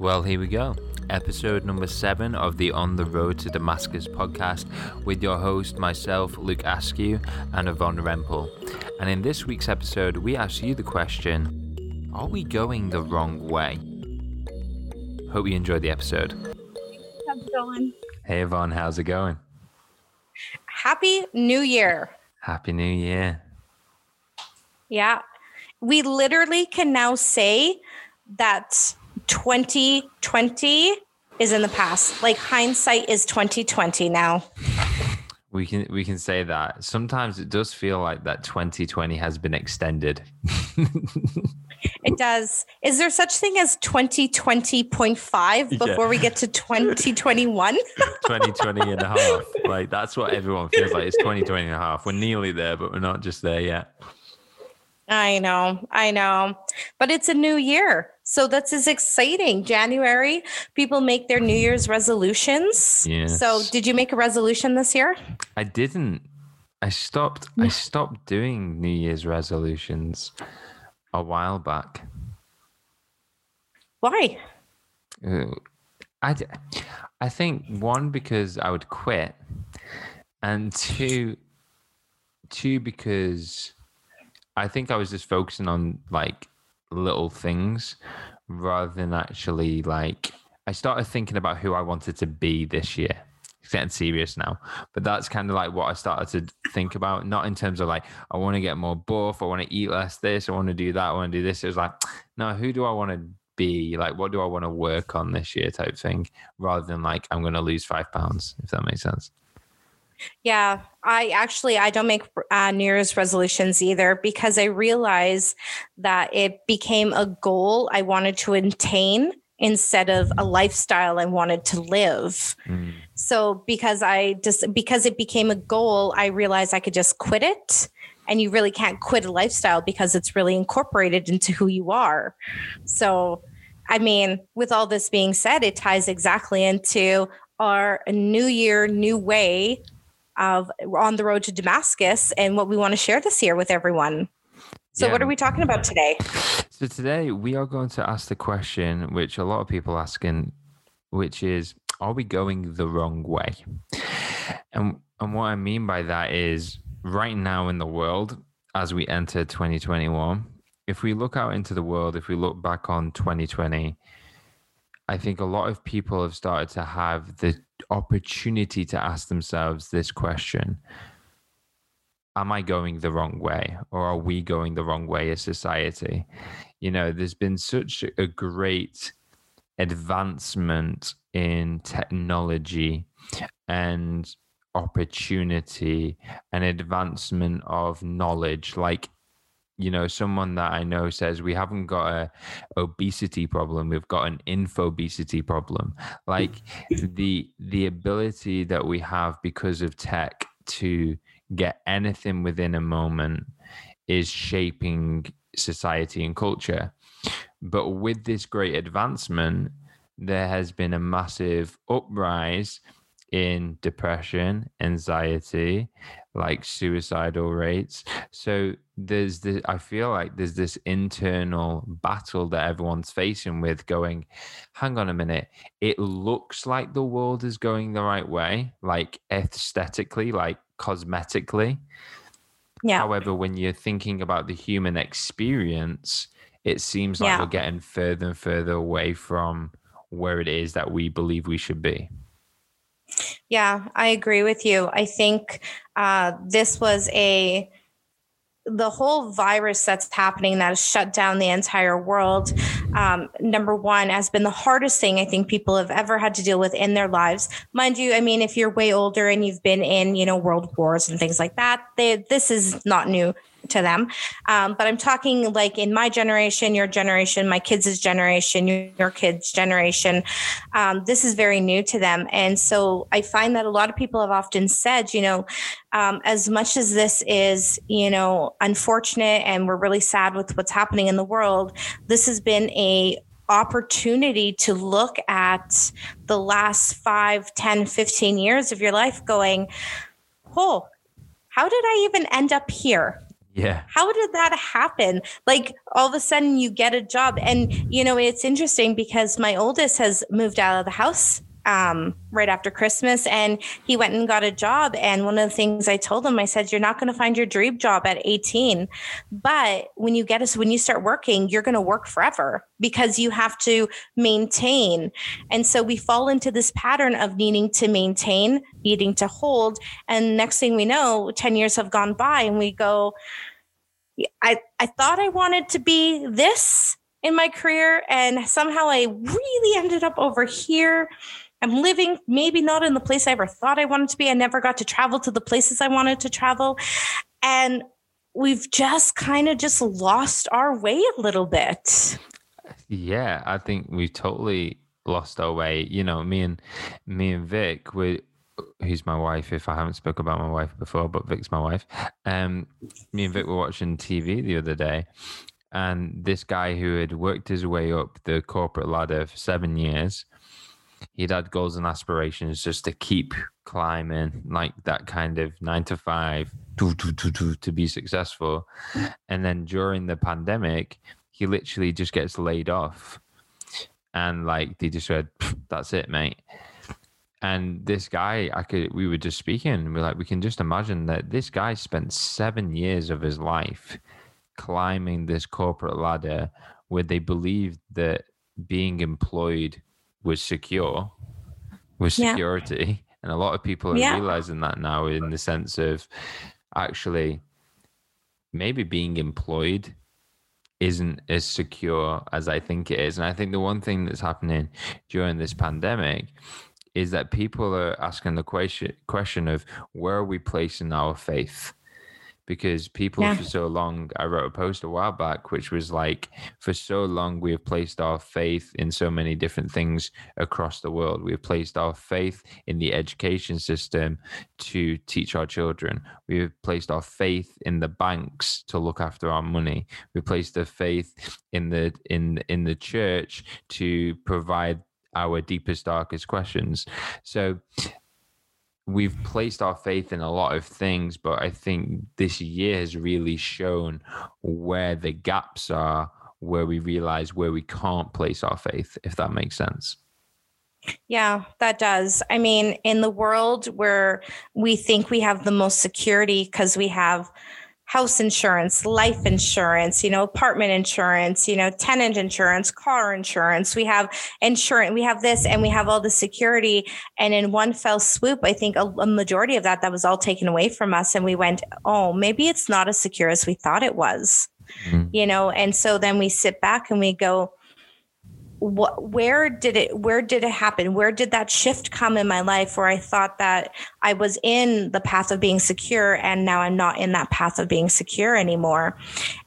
Well, here we go. Episode number seven of the On the Road to Damascus podcast with your host, myself, Luke Askew, and Yvonne Rempel. And in this week's episode, we ask you the question Are we going the wrong way? Hope you enjoyed the episode. How's it going? Hey, Yvonne, how's it going? Happy New Year. Happy New Year. Yeah. We literally can now say that 2020 is in the past. Like hindsight is 2020 now. We can we can say that. Sometimes it does feel like that 2020 has been extended. It does. Is there such thing as 2020.5 before we get to 2021? 2020 and a half. Like that's what everyone feels like. It's 2020 and a half. We're nearly there, but we're not just there yet. I know, I know. But it's a new year. So that's is exciting. January, people make their New Year's resolutions. Yes. So did you make a resolution this year? I didn't. I stopped. I stopped doing New Year's resolutions a while back. Why? Uh, I, I, I think one because I would quit, and two, two because I think I was just focusing on like little things rather than actually like I started thinking about who I wanted to be this year. It's getting serious now, but that's kind of like what I started to think about. Not in terms of like I want to get more buff, I want to eat less this, I want to do that, I want to do this. It was like, no, who do I want to be? Like, what do I want to work on this year, type thing, rather than like I'm going to lose five pounds, if that makes sense. Yeah, I actually I don't make uh, New Year's resolutions either because I realize that it became a goal I wanted to attain instead of a lifestyle I wanted to live. Mm. So because I just because it became a goal, I realized I could just quit it. And you really can't quit a lifestyle because it's really incorporated into who you are. So, I mean, with all this being said, it ties exactly into our new year, new way of on the road to Damascus and what we want to share this year with everyone. So, Yeah. what are we talking about today? So today we are going to ask the question which a lot of people asking, which is, are we going the wrong way? And and what I mean by that is right now in the world, as we enter 2021, if we look out into the world, if we look back on 2020, I think a lot of people have started to have the opportunity to ask themselves this question Am I going the wrong way? Or are we going the wrong way as society? You know, there's been such a great advancement in technology and opportunity and advancement of knowledge. Like, you know, someone that I know says we haven't got a obesity problem, we've got an infobesity problem. Like the the ability that we have because of tech to get anything within a moment is shaping society and culture. But with this great advancement, there has been a massive uprise in depression, anxiety, like suicidal rates. So there's this, I feel like there's this internal battle that everyone's facing with going, hang on a minute, it looks like the world is going the right way, like aesthetically, like cosmetically. Yeah. However, when you're thinking about the human experience, it seems like Yeah. we're getting further and further away from where it is that we believe we should be. Yeah, I agree with you. I think uh, this was a the whole virus that's happening that has shut down the entire world. Um, number one has been the hardest thing I think people have ever had to deal with in their lives. Mind you, I mean, if you're way older and you've been in, you know, world wars and things like that, they, this is not new to them. Um, but I'm talking like in my generation, your generation, my kids' generation, your, kids' generation. Um, this is very new to them. And so I find that a lot of people have often said, you know, um, as much as this is, you know, unfortunate and we're really sad with what's happening in the world, this has been a opportunity to look at the last 5 10 15 years of your life going oh how did i even end up here Yeah. How did that happen? Like all of a sudden you get a job. And, you know, it's interesting because my oldest has moved out of the house um, right after Christmas and he went and got a job. And one of the things I told him, I said, You're not going to find your dream job at 18. But when you get us, when you start working, you're going to work forever because you have to maintain. And so we fall into this pattern of needing to maintain, needing to hold. And next thing we know, 10 years have gone by and we go, I, I thought I wanted to be this in my career and somehow I really ended up over here I'm living maybe not in the place I ever thought I wanted to be. I never got to travel to the places I wanted to travel. And we've just kind of just lost our way a little bit. Yeah, I think we've totally lost our way. You know, me and me and Vic, we who's my wife if I haven't spoke about my wife before, but Vic's my wife. Um me and Vic were watching TV the other day and this guy who had worked his way up the corporate ladder for seven years he'd had goals and aspirations just to keep climbing like that kind of nine to five to, to, to, to be successful. And then during the pandemic he literally just gets laid off. And like they just said that's it mate. And this guy i could we were just speaking we're like we can just imagine that this guy spent seven years of his life climbing this corporate ladder where they believed that being employed was secure, was security. Yeah. And a lot of people are yeah. realizing that now in the sense of actually maybe being employed isn't as secure as I think it is. And I think the one thing that's happening during this pandemic is that people are asking the question question of where are we placing our faith? Because people yeah. for so long i wrote a post a while back which was like for so long we have placed our faith in so many different things across the world. We have placed our faith in the education system to teach our children. We have placed our faith in the banks to look after our money. We placed the faith in the in in the church to provide our deepest darkest questions. So we've placed our faith in a lot of things, but I think this year has really shown where the gaps are, where we realize where we can't place our faith, if that makes sense. Yeah, that does. I mean, in the world where we think we have the most security because we have house insurance, life insurance, you know, apartment insurance, you know, tenant insurance, car insurance. We have insurance, we have this, and we have all the security. And in one fell swoop, I think a, a, majority of that that was all taken away from us, and we went, oh, maybe it's not as secure as we thought it was, mm-hmm. you know. And so then we sit back and we go, what where did it where did it happen? Where did that shift come in my life where i thought that i was in the path of being secure and now i'm not in that path of being secure anymore?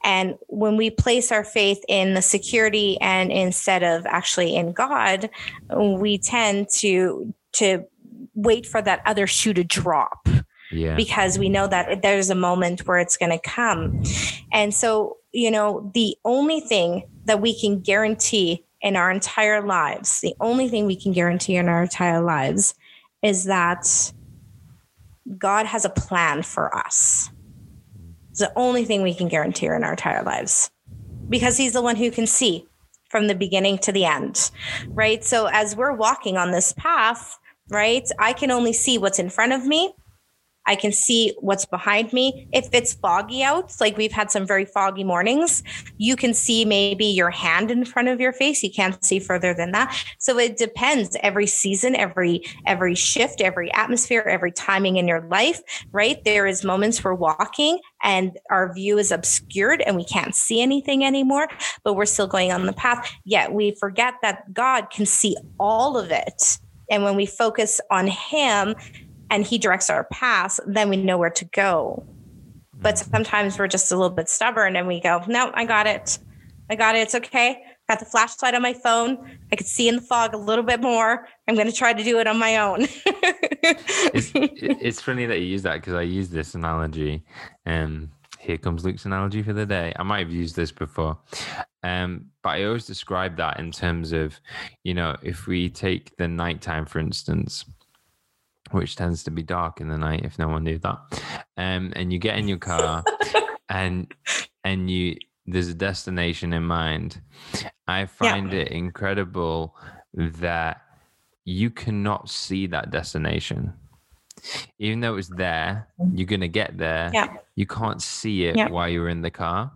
And when we place our faith in the security and instead of actually in god we tend to to wait for that other shoe to drop yeah. because we know that there's a moment where it's going to come. And so you know the only thing that we can guarantee in our entire lives, the only thing we can guarantee in our entire lives is that God has a plan for us. It's the only thing we can guarantee in our entire lives because He's the one who can see from the beginning to the end, right? So as we're walking on this path, right, I can only see what's in front of me I can see what's behind me. If it's foggy out, like we've had some very foggy mornings, you can see maybe your hand in front of your face. You can't see further than that. So it depends every season, every every shift, every atmosphere, every timing in your life, right? There is moments we're walking and our view is obscured and we can't see anything anymore, but we're still going on the path. Yet we forget that God can see all of it. And when we focus on him, and he directs our path, then we know where to go. But mm-hmm. sometimes we're just a little bit stubborn and we go, no, I got it. I got it. It's okay. Got the flashlight on my phone. I could see in the fog a little bit more. I'm going to try to do it on my own. it's, it's funny that you use that because I use this analogy. And here comes Luke's analogy for the day. I might have used this before. Um, but I always describe that in terms of, you know, if we take the nighttime, for instance, which tends to be dark in the night if no one knew that. Um, and you get in your car and and you there's a destination in mind. I find yeah. it incredible that you cannot see that destination. Even though it's there, you're going to get there. Yeah. You can't see it yeah. while you're in the car.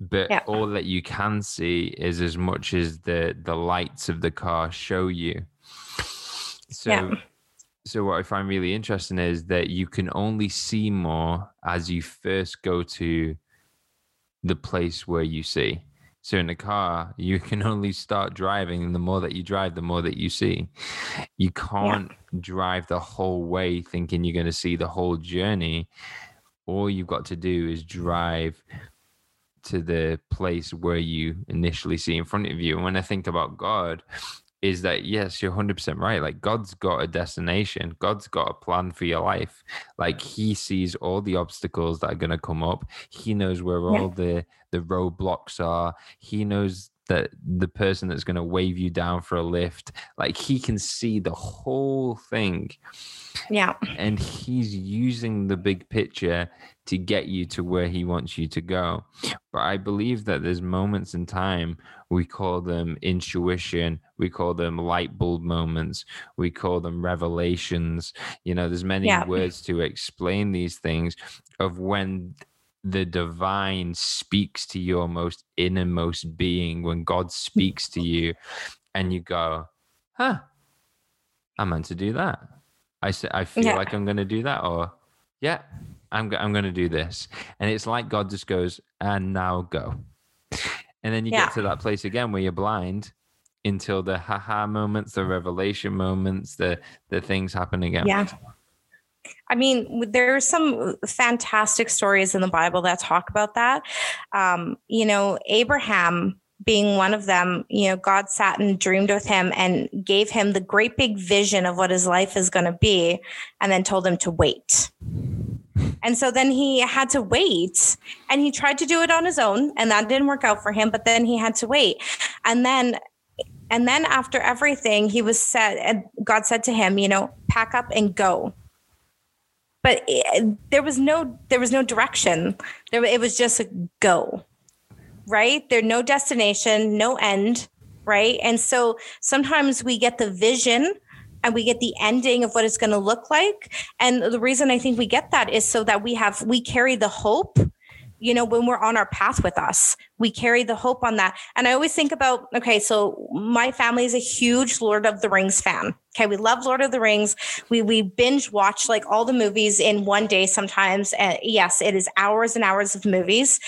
But yeah. all that you can see is as much as the the lights of the car show you. So. So what I find really interesting is that you can only see more as you first go to the place where you see. So in a car, you can only start driving, and the more that you drive, the more that you see. You can't yeah. drive the whole way thinking you're going to see the whole journey. All you've got to do is drive to the place where you initially see in front of you. And when I think about God, is that yes, you're 100% right. Like God's got a destination, God's got a plan for your life. Like He sees all the obstacles that are going to come up, He knows where yeah. all the, the roadblocks are, He knows that the person that's going to wave you down for a lift, like He can see the whole thing. Yeah. And He's using the big picture to get you to where He wants you to go. But I believe that there's moments in time we call them intuition we call them light bulb moments we call them revelations you know there's many yeah. words to explain these things of when the divine speaks to your most innermost being when god speaks to you and you go huh i'm meant to do that i i feel yeah. like i'm going to do that or yeah i'm, I'm going to do this and it's like god just goes and now go and then you yeah. get to that place again where you're blind until the haha moments, the revelation moments, the the things happen again. Yeah. I mean, there are some fantastic stories in the Bible that talk about that. Um, you know, Abraham being one of them, you know, God sat and dreamed with him and gave him the great big vision of what his life is going to be, and then told him to wait. And so then he had to wait and he tried to do it on his own and that didn't work out for him, but then he had to wait. And then and then after everything, he was said and God said to him, you know, pack up and go. But it, there was no there was no direction. There it was just a go. Right? There no destination, no end, right? And so sometimes we get the vision and we get the ending of what it's going to look like. And the reason I think we get that is so that we have, we carry the hope you know, when we're on our path with us, we carry the hope on that. And I always think about, okay, so my family is a huge Lord of the Rings fan. Okay, we love Lord of the Rings. We we binge watch like all the movies in one day sometimes. Uh, yes, it is hours and hours of movies.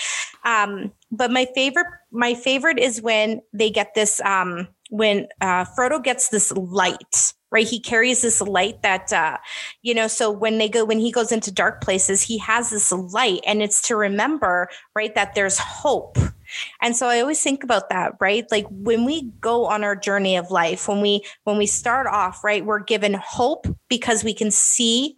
Um, but my favorite my favorite is when they get this um, when uh, Frodo gets this light right he carries this light that uh, you know so when they go when he goes into dark places he has this light and it's to remember right that there's hope and so i always think about that right like when we go on our journey of life when we when we start off right we're given hope because we can see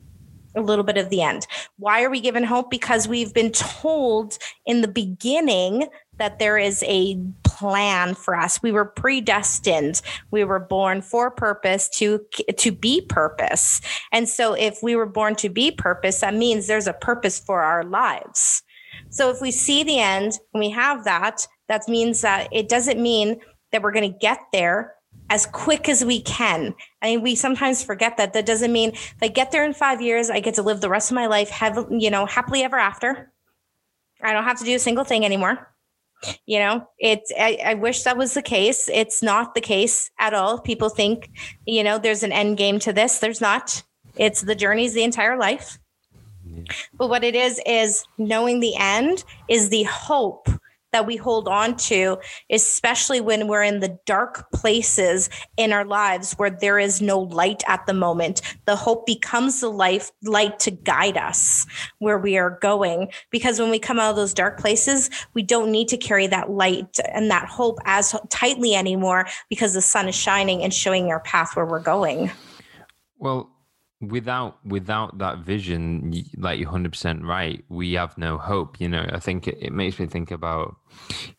a little bit of the end. Why are we given hope? Because we've been told in the beginning that there is a plan for us. We were predestined. We were born for purpose to to be purpose. And so if we were born to be purpose, that means there's a purpose for our lives. So if we see the end and we have that, that means that it doesn't mean that we're going to get there as quick as we can. I mean, we sometimes forget that. That doesn't mean if I get there in five years, I get to live the rest of my life, have you know, happily ever after. I don't have to do a single thing anymore you know it's I, I, wish that was the case. It's not the case at all. People think you know there's an end game to this. There's not. It's the journey's the entire life. But what it is is knowing the end is the hope that we hold on to, especially when we're in the dark places in our lives where there is no light at the moment. The hope becomes the life light to guide us where we are going. Because when we come out of those dark places, we don't need to carry that light and that hope as tightly anymore because the sun is shining and showing our path where we're going. Well, without without that vision like you're 100% right we have no hope you know i think it, it makes me think about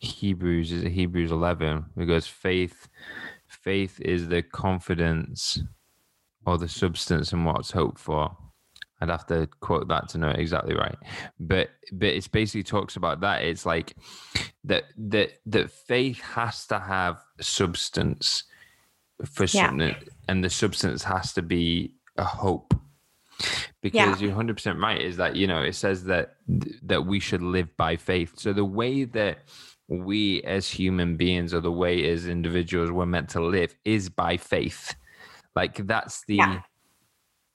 hebrews is it hebrews 11 because faith faith is the confidence or the substance and what's hoped for I'd have to quote that to know it exactly right. But but it's basically talks about that. It's like that that that faith has to have substance for Yeah. something, and the substance has to be a hope. Because you're 100 percent right. Is that you know it says that that we should live by faith. So the way that we as human beings or the way as individuals we're meant to live is by faith. Like that's the Yeah.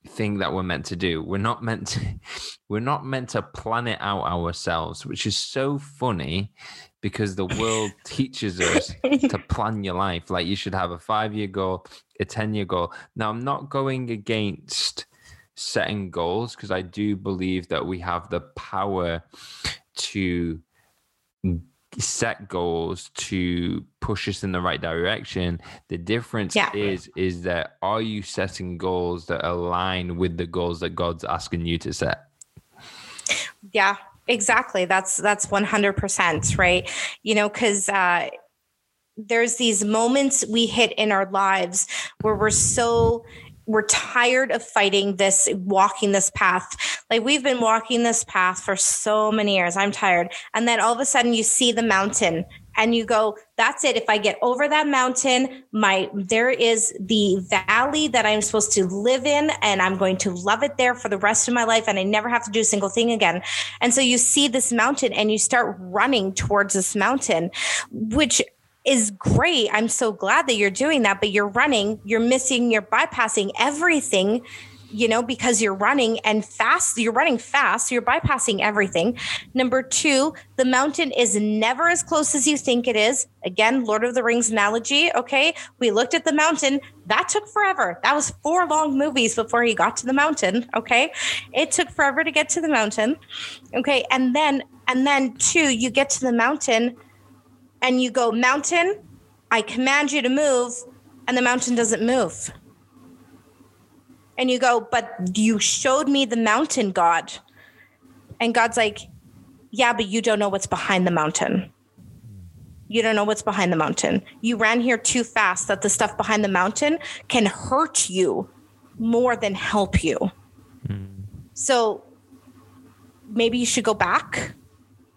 thing that we're meant to do. We're not meant to we're not meant to plan it out ourselves, which is so funny because the world teaches us to plan your life. Like you should have a five year goal, a 10 year goal. Now, I'm not going against setting goals because I do believe that we have the power to set goals to push us in the right direction the difference Yeah. is is that are you setting goals that align with the goals that god's asking you to set Yeah, exactly. That's that's 100%, right? You know, cuz uh there's these moments we hit in our lives where we're so we're tired of fighting this walking this path like we've been walking this path for so many years i'm tired and then all of a sudden you see the mountain and you go that's it if i get over that mountain my there is the valley that i'm supposed to live in and i'm going to love it there for the rest of my life and i never have to do a single thing again and so you see this mountain and you start running towards this mountain which is great. I'm so glad that you're doing that, but you're running, you're missing, you're bypassing everything, you know, because you're running and fast, you're running fast, you're bypassing everything. Number two, the mountain is never as close as you think it is. Again, Lord of the Rings analogy. Okay. We looked at the mountain. That took forever. That was four long movies before he got to the mountain. Okay. It took forever to get to the mountain. Okay. And then, and then two, you get to the mountain and you go, Mountain, I command you to move, and the mountain doesn't move. And you go, But you showed me the mountain, God. And God's like, Yeah, but you don't know what's behind the mountain. You don't know what's behind the mountain. You ran here too fast that the stuff behind the mountain can hurt you more than help you. So maybe you should go back.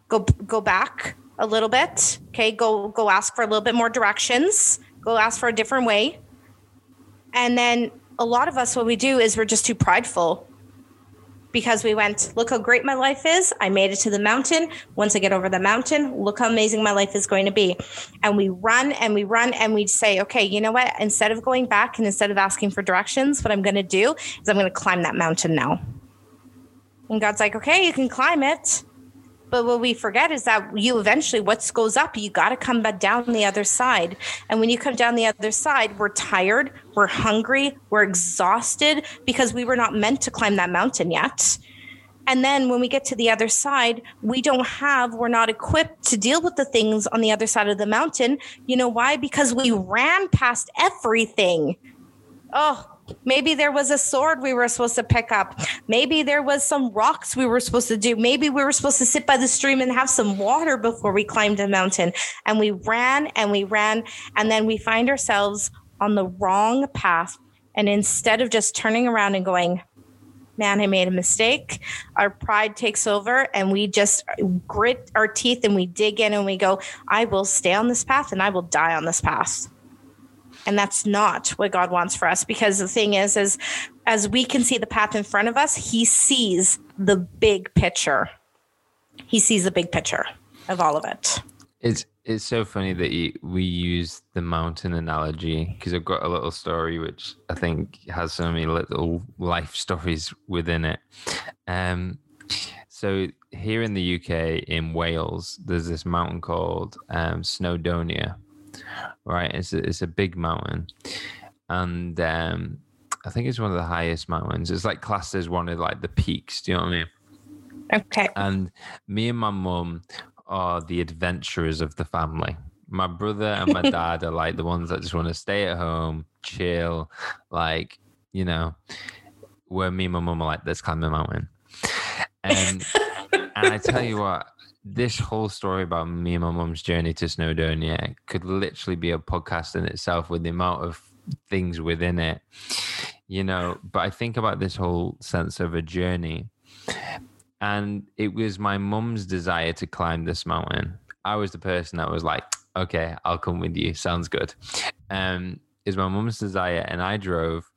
Go go back a little bit. Okay, go go ask for a little bit more directions. Go ask for a different way. And then a lot of us what we do is we're just too prideful because we went, look how great my life is. I made it to the mountain. Once I get over the mountain, look how amazing my life is going to be. And we run and we run and we say, okay, you know what? Instead of going back and instead of asking for directions, what I'm going to do is I'm going to climb that mountain now. And God's like, okay, you can climb it. But what we forget is that you eventually, what goes up, you got to come back down the other side. And when you come down the other side, we're tired, we're hungry, we're exhausted because we were not meant to climb that mountain yet. And then when we get to the other side, we don't have, we're not equipped to deal with the things on the other side of the mountain. You know why? Because we ran past everything. Oh, maybe there was a sword we were supposed to pick up. Maybe there was some rocks we were supposed to do. Maybe we were supposed to sit by the stream and have some water before we climbed a mountain. And we ran and we ran. And then we find ourselves on the wrong path. And instead of just turning around and going, man, I made a mistake. Our pride takes over and we just grit our teeth and we dig in and we go, I will stay on this path and I will die on this path. And that's not what God wants for us because the thing is, is as we can see the path in front of us, He sees the big picture. He sees the big picture of all of it. It's it's so funny that you, we use the mountain analogy because I've got a little story which I think has so many little life stories within it. Um, so here in the UK, in Wales, there's this mountain called um, Snowdonia, right? It's a, it's a big mountain, and um, I think it's one of the highest mountains. It's like classed as one of like the peaks. Do you know what I mean? Okay. And me and my mum are the adventurers of the family. My brother and my dad are like the ones that just want to stay at home, chill, like, you know, where me and my mum are like, let's climb the mountain. And and I tell you what, this whole story about me and my mum's journey to Snowdonia could literally be a podcast in itself with the amount of things within it. you know, but I think about this whole sense of a journey. And it was my mum's desire to climb this mountain. I was the person that was like, okay, I'll come with you. Sounds good. Um, is my mum's desire, and I drove,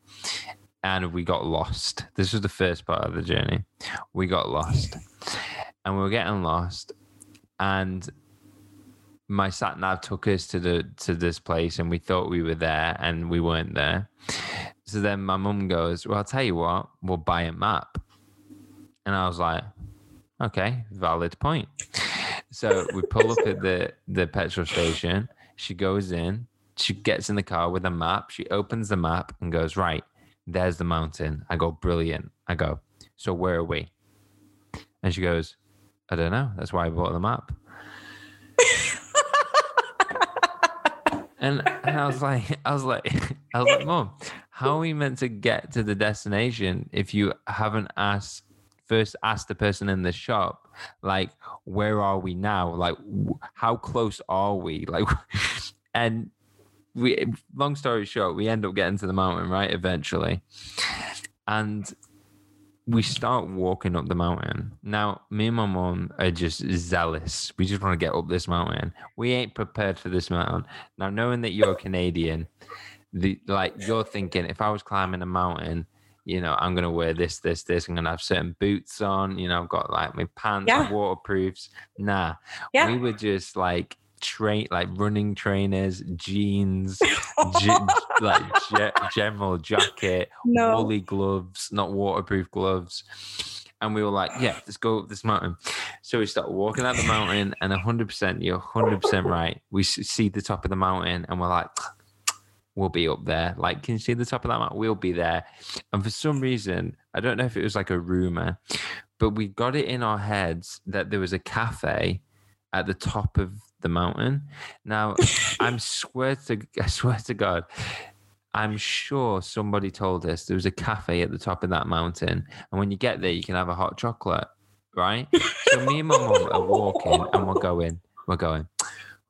and we got lost. This was the first part of the journey. We got lost, and we were getting lost, and my sat nav took us to the to this place, and we thought we were there, and we weren't there. So then my mum goes, "Well, I'll tell you what, we'll buy a map," and I was like, "Okay, valid point." So we pull up at the the petrol station. She goes in. She gets in the car with a map. She opens the map and goes, "Right, there's the mountain." I go, "Brilliant." I go, "So where are we?" And she goes, "I don't know. That's why I bought the map." and, I was like, I was like, I was like, Mom, how are we meant to get to the destination if you haven't asked first asked the person in the shop, like, where are we now? Like, how close are we? Like, and we, long story short, we end up getting to the mountain, right? Eventually. And we start walking up the mountain. Now, me and my mom are just zealous. We just want to get up this mountain. We ain't prepared for this mountain. Now, knowing that you're a Canadian, the like you're thinking, if I was climbing a mountain, you know, I'm gonna wear this, this, this. I'm gonna have certain boots on. You know, I've got like my pants, Yeah. waterproofs. Nah, Yeah. we were just like train, like running trainers, jeans, ge- like ge- general jacket, No. woolly gloves, not waterproof gloves. And we were like, yeah, let's go up this mountain. So we start walking up the mountain, and 100%, you're 100% right. We see the top of the mountain, and we're like, we'll be up there. Like, can you see the top of that mountain? We'll be there. And for some reason, I don't know if it was like a rumor, but we got it in our heads that there was a cafe at the top of the mountain. Now, I'm swear to I swear to God, I'm sure somebody told us there was a cafe at the top of that mountain, and when you get there, you can have a hot chocolate, right? So me and my mum are walking, and we're going, we're going,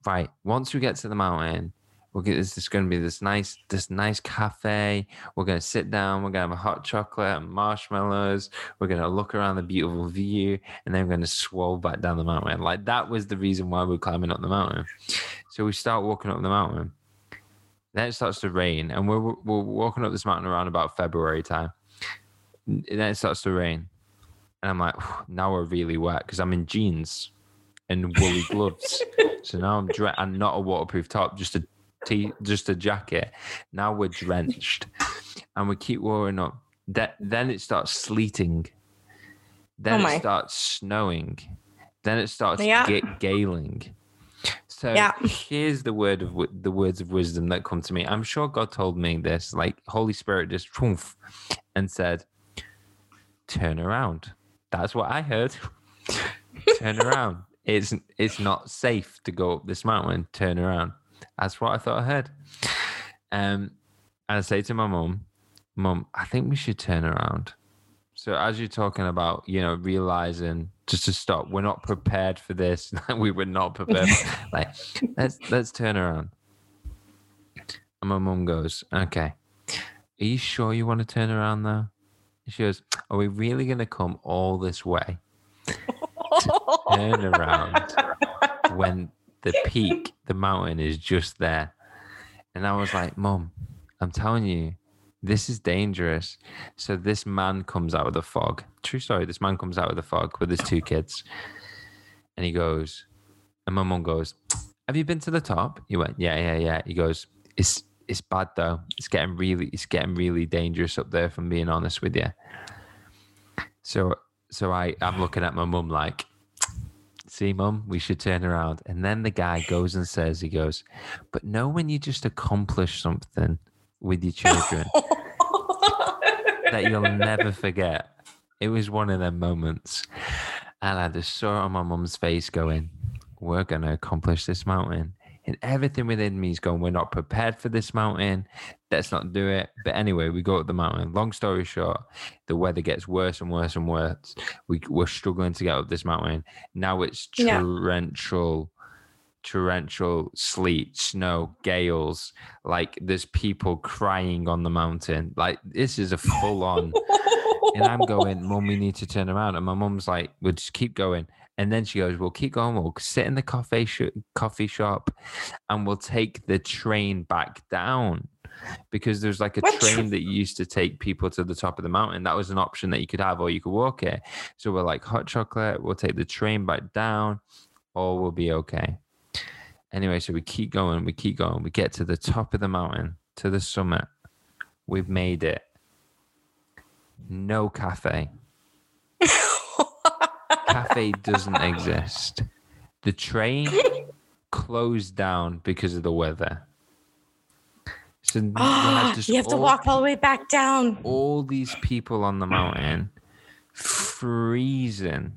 right. Once we get to the mountain, we'll get this. There's going to be this nice, this nice cafe. We're going to sit down. We're going to have a hot chocolate and marshmallows. We're going to look around the beautiful view, and then we're going to swole back down the mountain. Like that was the reason why we are climbing up the mountain. So we start walking up the mountain. Then it starts to rain, and we're we're walking up this mountain around about February time. And then it starts to rain, and I'm like, now we're really wet because I'm in jeans and woolly gloves. so now I'm dre- and not a waterproof top, just a t- just a jacket. Now we're drenched, and we keep warming up. That then it starts sleeting. Then Oh it starts snowing. Then it starts Yeah. ga- galing. So Yeah. here's the word of wi- the words of wisdom that come to me. I'm sure God told me this, like Holy Spirit just poof, and said, "Turn around." That's what I heard. Turn around. It's it's not safe to go up this mountain. Turn around. That's what I thought I heard. Um, and I say to my mum, "Mum, I think we should turn around." So as you're talking about, you know, realizing just to stop, we're not prepared for this. we were not prepared. like, let's let's turn around. And my mum goes, "Okay, are you sure you want to turn around though?" She goes, "Are we really going to come all this way turn around when the peak, the mountain is just there?" And I was like, Mom, I'm telling you, this is dangerous." So this man comes out of the fog. True story. This man comes out of the fog with his two kids, and he goes, and my mum goes, "Have you been to the top?" He went, "Yeah, yeah, yeah." He goes, "It's it's bad though. It's getting really it's getting really dangerous up there. I'm being honest with you." So so I I'm looking at my mum like, "See, mum, we should turn around." And then the guy goes and says, "He goes, but know when you just accomplish something with your children." that you'll never forget. It was one of them moments. And I just saw it on my mum's face going, We're going to accomplish this mountain. And everything within me is going, We're not prepared for this mountain. Let's not do it. But anyway, we go up the mountain. Long story short, the weather gets worse and worse and worse. We, we're struggling to get up this mountain. Now it's Yeah. torrential, torrential sleet, snow, gales. Like there's people crying on the mountain. Like this is a full on. and I'm going, Mum, we need to turn around. And my mum's like, we'll just keep going. And then she goes, "We'll keep going. We'll sit in the coffee sh- coffee shop, and we'll take the train back down." Because there's like a what? train that used to take people to the top of the mountain. That was an option that you could have, or you could walk it. So we're like, hot chocolate. We'll take the train back down, or we'll be okay. Anyway, so we keep going. We keep going. We get to the top of the mountain, to the summit. We've made it. No cafe cafe doesn't exist. The train closed down because of the weather. So you have to walk all the way back down. All these people on the mountain freezing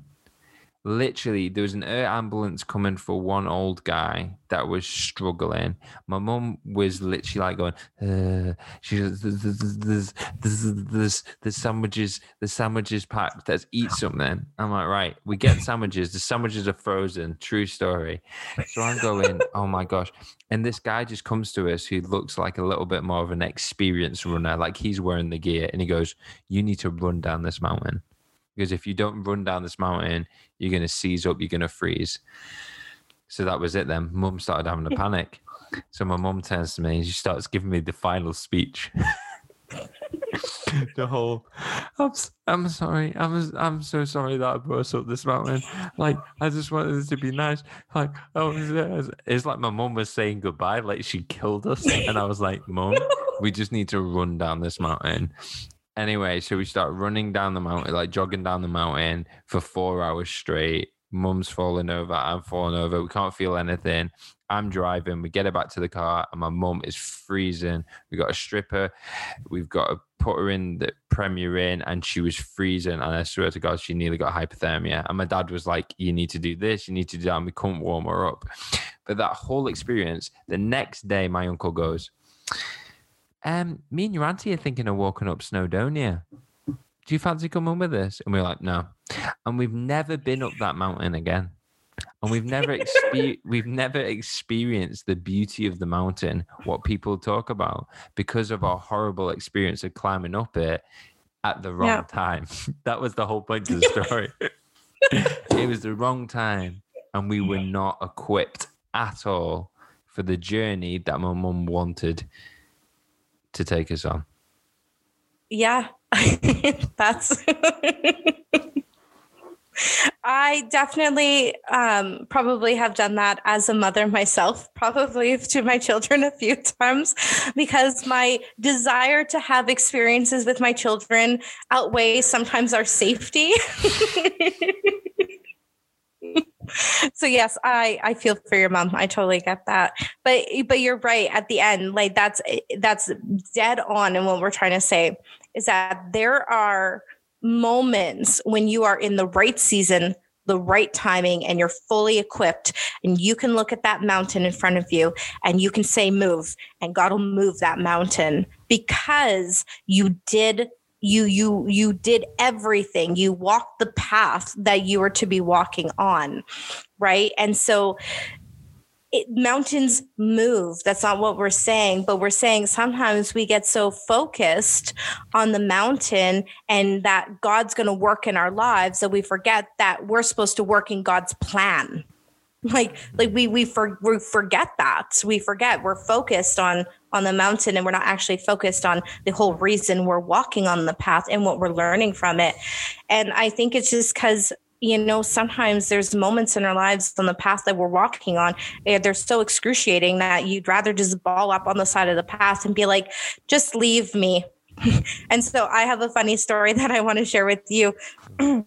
literally there was an air ambulance coming for one old guy that was struggling. My mum was literally like going uh, she there's, there's, there's, there's sandwiches the sandwiches packed let's eat something. I'm like right we get sandwiches. The sandwiches are frozen. True story. So i'm going oh my gosh. And this guy just comes to us who looks like a little bit more of an experienced runner like he's wearing the gear and he goes you need to run down this mountain because if you don't run down this mountain, you're going to seize up, you're going to freeze. So that was it then. Mum started having a panic. So my mum turns to me and she starts giving me the final speech. the whole I'm, I'm sorry I'm I'm so sorry that I brought up this mountain like I just wanted it to be nice like oh it's like my mum was saying goodbye like she killed us and I was like mum we just need to run down this mountain Anyway, so we start running down the mountain, like jogging down the mountain for four hours straight. Mum's falling over, I'm falling over. We can't feel anything. I'm driving. We get her back to the car, and my mum is freezing. We got a stripper. We've got to put her in the Premier Inn, and she was freezing. And I swear to God, she nearly got hypothermia. And my dad was like, "You need to do this. You need to do that." And we couldn't warm her up. But that whole experience. The next day, my uncle goes, um, me and your auntie are thinking of walking up Snowdonia. Do you fancy coming with us? And we are like, no. And we've never been up that mountain again. And we've never exper- we've never experienced the beauty of the mountain, what people talk about, because of our horrible experience of climbing up it at the wrong yeah. time. that was the whole point of the story. it was the wrong time, and we were not equipped at all for the journey that my mum wanted to take us on? Yeah, that's. I definitely um, probably have done that as a mother myself, probably to my children a few times, because my desire to have experiences with my children outweighs sometimes our safety. so yes i i feel for your mom. I totally get that. But but you're right at the end like that's that's dead on and what we're trying to say is that there are moments when you are in the right season the right timing and you're fully equipped and you can look at that mountain in front of you and you can say move and God will move that mountain because you did you you you did everything. You walked the path that you were to be walking on right? And so it, mountains move. That's not what we're saying but we're saying sometimes we get so focused on the mountain and that god's going to work in our lives that we forget that we're supposed to work in god's plan. Like like we we, for, we forget that. We forget. We're focused on on the mountain and we're not actually focused on the whole reason we're walking on the path and what we're learning from it. And i think it's just because you know sometimes there's moments in our lives on the path that we're walking on eh, they're so excruciating that you'd rather just ball up on the side of the path and be like just leave me. And so i have a funny story that i want to share with you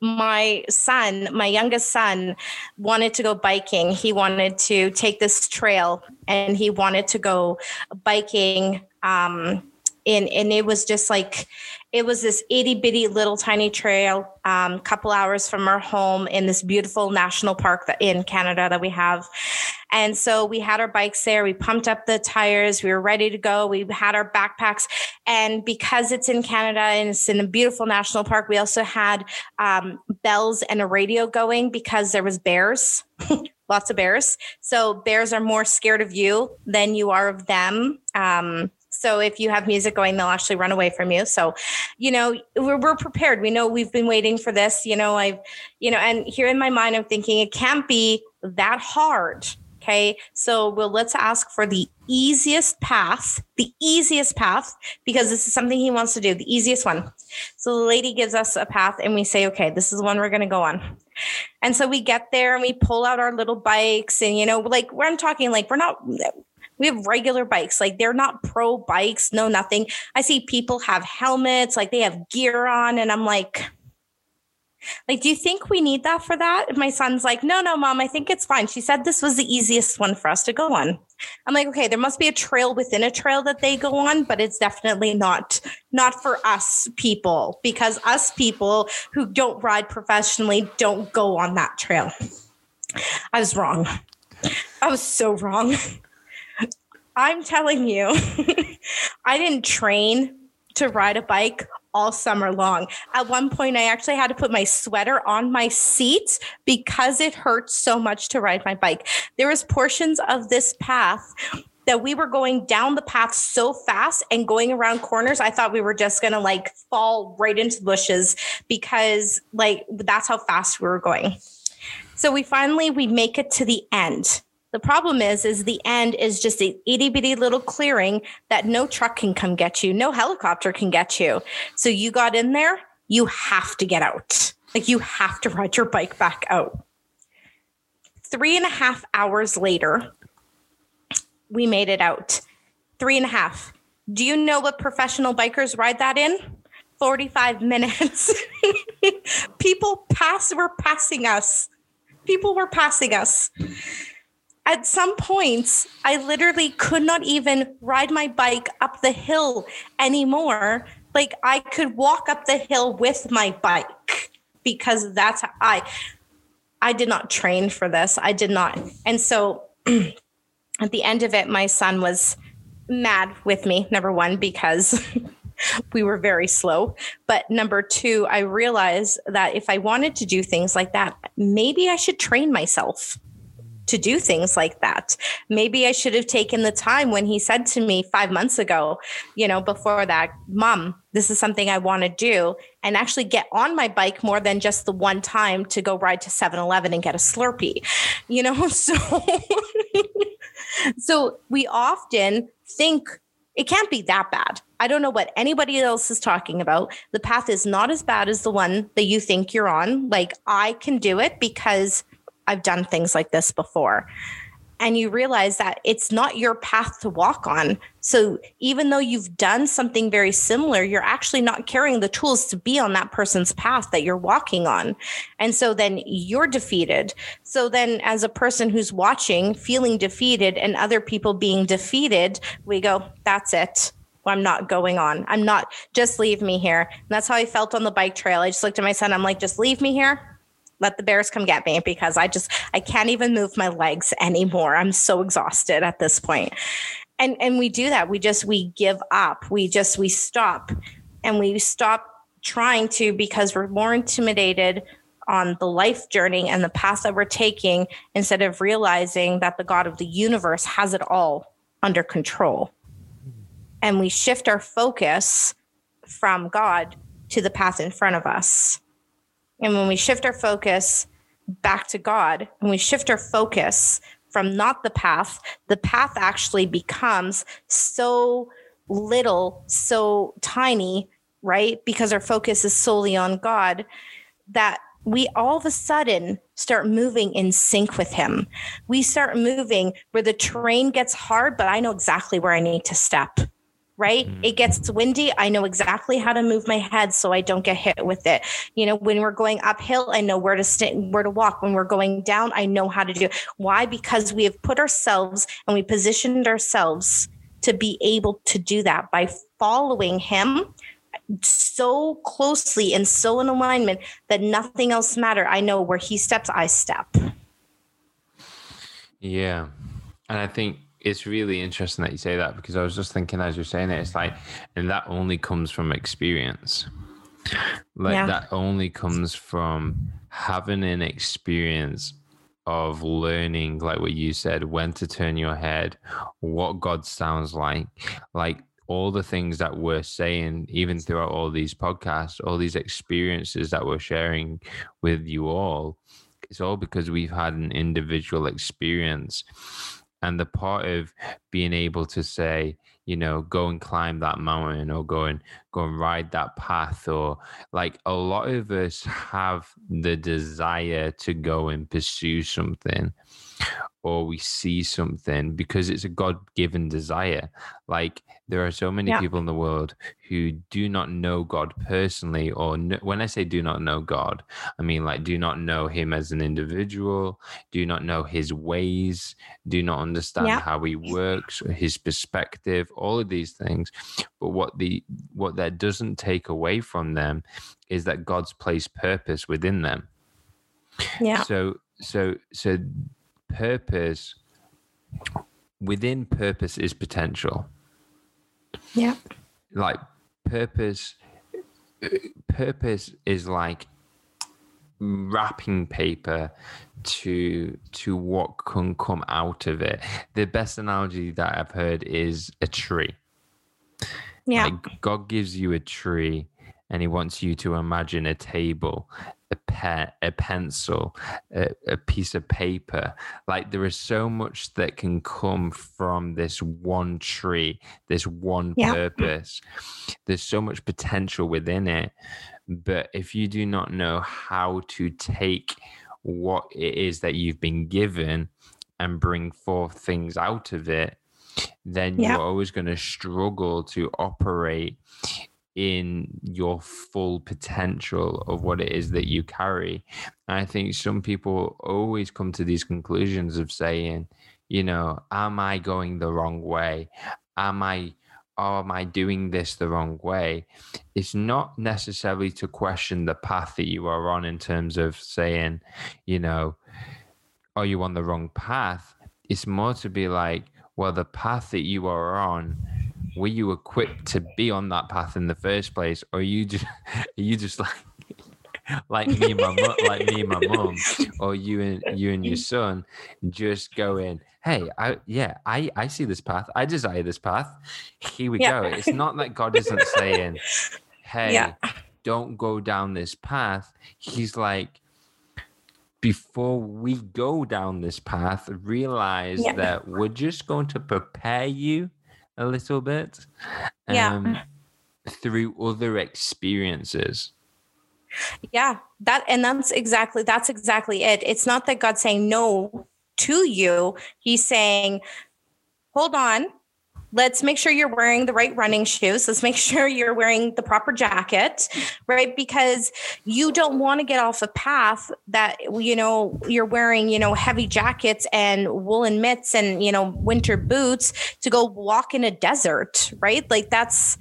my son, my youngest son, wanted to go biking. He wanted to take this trail and he wanted to go biking. Um, and, and it was just like it was this itty bitty little tiny trail, um, couple hours from our home in this beautiful national park that, in Canada that we have. And so we had our bikes there. We pumped up the tires. We were ready to go. We had our backpacks. And because it's in Canada and it's in a beautiful national park, we also had um, bells and a radio going because there was bears. lots of bears. So bears are more scared of you than you are of them. Um, so if you have music going, they'll actually run away from you. So, you know, we're, we're prepared. We know we've been waiting for this. You know, I've, you know, and here in my mind, I'm thinking it can't be that hard. Okay. So well, let's ask for the easiest path, the easiest path, because this is something he wants to do, the easiest one. So the lady gives us a path and we say, okay, this is the one we're going to go on. And so we get there and we pull out our little bikes and, you know, like where I'm talking, like we're not, we have regular bikes, like they're not pro bikes, no, nothing. I see people have helmets, like they have gear on. And I'm like, like, do you think we need that for that? my son's like, no, no, mom, I think it's fine. She said this was the easiest one for us to go on. I'm like, okay, there must be a trail within a trail that they go on, but it's definitely not not for us people because us people who don't ride professionally don't go on that trail. I was wrong. I was so wrong. I'm telling you, I didn't train to ride a bike all summer long. At one point, I actually had to put my sweater on my seat because it hurt so much to ride my bike. There was portions of this path that we were going down the path so fast and going around corners i thought we were just going to like fall right into the bushes because like that's how fast we were going so we finally we make it to the end the problem is, is the end is just a itty bitty little clearing that no truck can come get you, no helicopter can get you. So you got in there, you have to get out. Like you have to ride your bike back out. Three and a half hours later, we made it out. Three and a half. Do you know what professional bikers ride that in? 45 minutes. People pass were passing us. People were passing us at some points, I literally could not even ride my bike up the hill anymore. Like I could walk up the hill with my bike because that's I I did not train for this. I did not. And so at the end of it, my son was mad with me, number one, because we were very slow. But number two, I realized that if I wanted to do things like that, maybe I should train myself to do things like that. Maybe I should have taken the time when he said to me five months ago, you know, before that, Mom, this is something I want to do, and actually get on my bike more than just the one time to go ride to 7 Eleven and get a Slurpee, you know? So, so we often think it can't be that bad. I don't know what anybody else is talking about. The path is not as bad as the one that you think you're on. Like, I can do it because I've done things like this before. And you realize that it's not your path to walk on. So even though you've done something very similar, you're actually not carrying the tools to be on that person's path that you're walking on. And so then you're defeated. So then, as a person who's watching, feeling defeated, and other people being defeated, we go, that's it. I'm not going on. I'm not, just leave me here. And that's how I felt on the bike trail. I just looked at my son. I'm like, just leave me here let the bears come get me because I just I can't even move my legs anymore. I'm so exhausted at this point. And and we do that. We just we give up. We just we stop and we stop trying to because we're more intimidated on the life journey and the path that we're taking instead of realizing that the God of the universe has it all under control. And we shift our focus from God to the path in front of us. And when we shift our focus back to God, and we shift our focus from not the path, the path actually becomes so little, so tiny, right? Because our focus is solely on God, that we all of a sudden start moving in sync with Him. We start moving where the terrain gets hard, but I know exactly where I need to step right? Mm-hmm. It gets windy. I know exactly how to move my head so I don't get hit with it. You know, when we're going uphill, I know where to st- where to walk. When we're going down, I know how to do. It. Why? Because we have put ourselves and we positioned ourselves to be able to do that by following him so closely and so in alignment that nothing else matter. I know where he steps, I step. Yeah. And I think it's really interesting that you say that because I was just thinking as you're saying it, it's like, and that only comes from experience. Like yeah. that only comes from having an experience of learning, like what you said, when to turn your head, what God sounds like, like all the things that we're saying, even throughout all these podcasts, all these experiences that we're sharing with you all, it's all because we've had an individual experience. And the part of being able to say, you know, go and climb that mountain or go and go and ride that path or like a lot of us have the desire to go and pursue something or we see something because it's a god-given desire. Like there are so many yeah. people in the world who do not know god personally or no, when i say do not know god i mean like do not know him as an individual do not know his ways do not understand yeah. how he works his perspective all of these things but what the what that doesn't take away from them is that god's placed purpose within them yeah so so so purpose within purpose is potential. Yeah. Like purpose purpose is like wrapping paper to to what can come out of it. The best analogy that I've heard is a tree. Yeah. Like God gives you a tree and he wants you to imagine a table a pen, a pencil, a, a, piece of paper. Like there is so much that can come from this one tree, this one yeah. purpose. There's so much potential within it. But if you do not know how to take what it is that you've been given and bring forth things out of it, then yeah. you're always going to struggle to operate in your full potential of what it is that you carry. And I think some people always come to these conclusions of saying, you know, am I going the wrong way? Am I or am I doing this the wrong way? It's not necessarily to question the path that you are on in terms of saying, you know, are you on the wrong path? It's more to be like, well, the path that you are on were you equipped to be on that path in the first place, or you just are you just like like me and my mom, like me and my mom, or you and you and your son just going, hey, I yeah, I I see this path, I desire this path. Here we yeah. go. It's not that God isn't saying, hey, yeah. don't go down this path. He's like, before we go down this path, realize yeah. that we're just going to prepare you a little bit. Um, yeah. Through other experiences. Yeah, that and that's exactly that's exactly it. It's not that God's saying no to you. He's saying, "Hold on, let's make sure you're wearing the right running shoes. Let's make sure you're wearing the proper jacket, right? Because you don't want to get off a path that, you know, you're wearing, you know, heavy jackets and woolen mitts and, you know, winter boots to go walk in a desert, right? Like that's,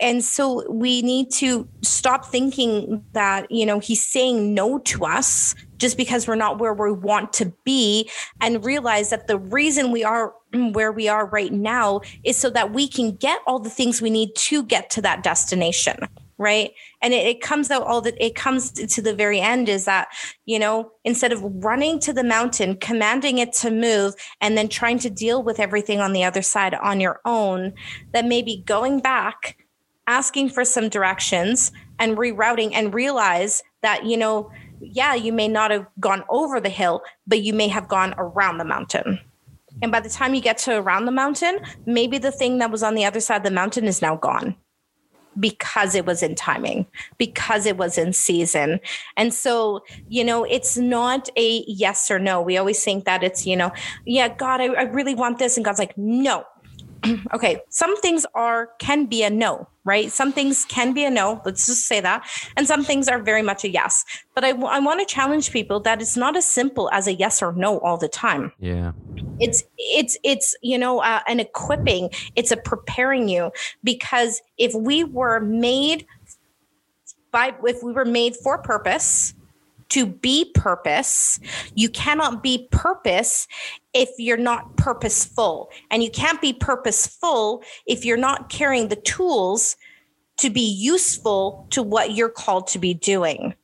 and so we need to stop thinking that, you know, he's saying no to us just because we're not where we want to be and realize that the reason we are where we are right now is so that we can get all the things we need to get to that destination right and it, it, comes out all that it comes to the very end is that you know instead of running to the mountain commanding it to move and then trying to deal with everything on the other side on your own that maybe going back asking for some directions and rerouting and realize that you know yeah, you may not have gone over the hill, but you may have gone around the mountain. And by the time you get to around the mountain, maybe the thing that was on the other side of the mountain is now gone because it was in timing, because it was in season. And so, you know, it's not a yes or no. We always think that it's, you know, yeah, God, I, I really want this. And God's like, no, okay, some things are can be a no, right? Some things can be a no. Let's just say that, and some things are very much a yes. But I, I want to challenge people that it's not as simple as a yes or no all the time. Yeah, it's it's it's you know uh, an equipping. It's a preparing you because if we were made by if we were made for purpose to be purpose. You cannot be purpose if you're not purposeful. And you can't be purposeful if you're not carrying the tools to be useful to what you're called to be doing.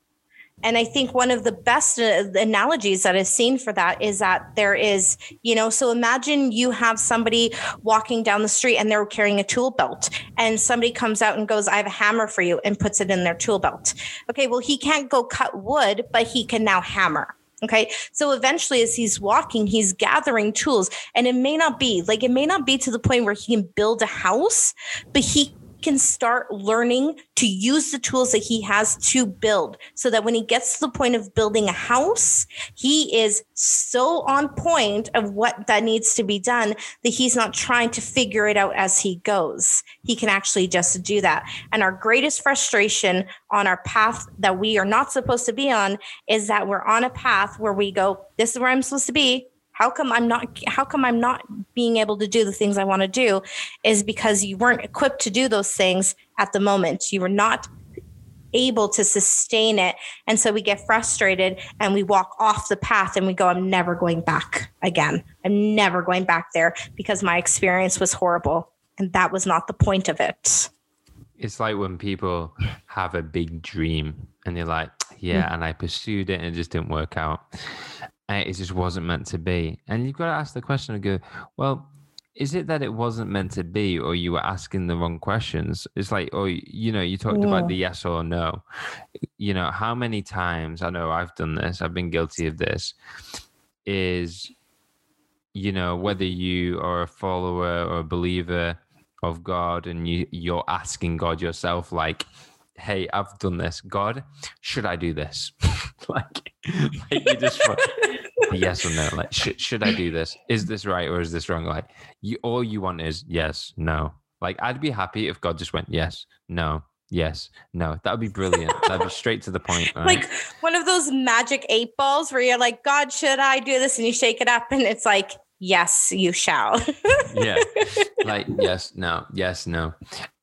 And I think one of the best uh, analogies that I've seen for that is that there is, you know, so imagine you have somebody walking down the street and they're carrying a tool belt, and somebody comes out and goes, I have a hammer for you, and puts it in their tool belt. Okay, well, he can't go cut wood, but he can now hammer. Okay. So eventually, as he's walking, he's gathering tools. And it may not be like it may not be to the point where he can build a house, but he can start learning to use the tools that he has to build so that when he gets to the point of building a house, he is so on point of what that needs to be done that he's not trying to figure it out as he goes. He can actually just do that. And our greatest frustration on our path that we are not supposed to be on is that we're on a path where we go, This is where I'm supposed to be how come i'm not how come i'm not being able to do the things i want to do is because you weren't equipped to do those things at the moment. You were not able to sustain it. And so we get frustrated and we walk off the path and we go i'm never going back again. I'm never going back there because my experience was horrible. And that was not the point of it. It's like when people have a big dream and they're like yeah mm-hmm. and i pursued it and it just didn't work out Uh, it just wasn't meant to be. And you've got to ask the question and go, well, is it that it wasn't meant to be or you were asking the wrong questions it's like or you know you talked yeah. about the yes or no you know how many times i know i've done this i've been guilty of this is you know whether you are a follower or a believer of god and you you're asking god yourself like hey i've done this god should i do this like, like you just yes or no. Like, should, should I do this? Is this right or is this wrong? Like, you all you want is yes, no. Like, I'd be happy if God just went yes, no, yes, no. That would be brilliant. That'd be straight to the point. Right? Like one of those magic eight balls where you're like, God, should I do this? And you shake it up, and it's like, yes, you shall. yeah, like yes, no, yes, no,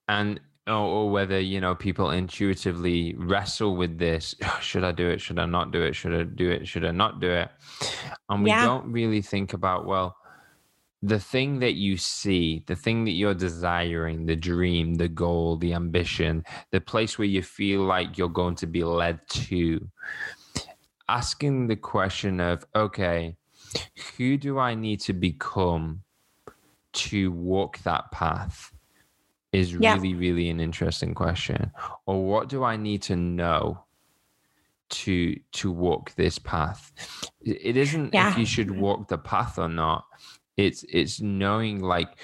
and or, whether you know people intuitively wrestle with this oh, should i do it? Should i not do it? Should i do it? Should i not do it? And we yeah. don't really think about well the thing that you see the thing that you're desiring the dream the goal the ambition the place where you feel like you're going to be led to. Asking the question of okay who do i need to become to walk that path is yeah. really, really an interesting question. Or what do I need to know to to walk this path? It isn't yeah. if you should walk the path or not. It's it's knowing like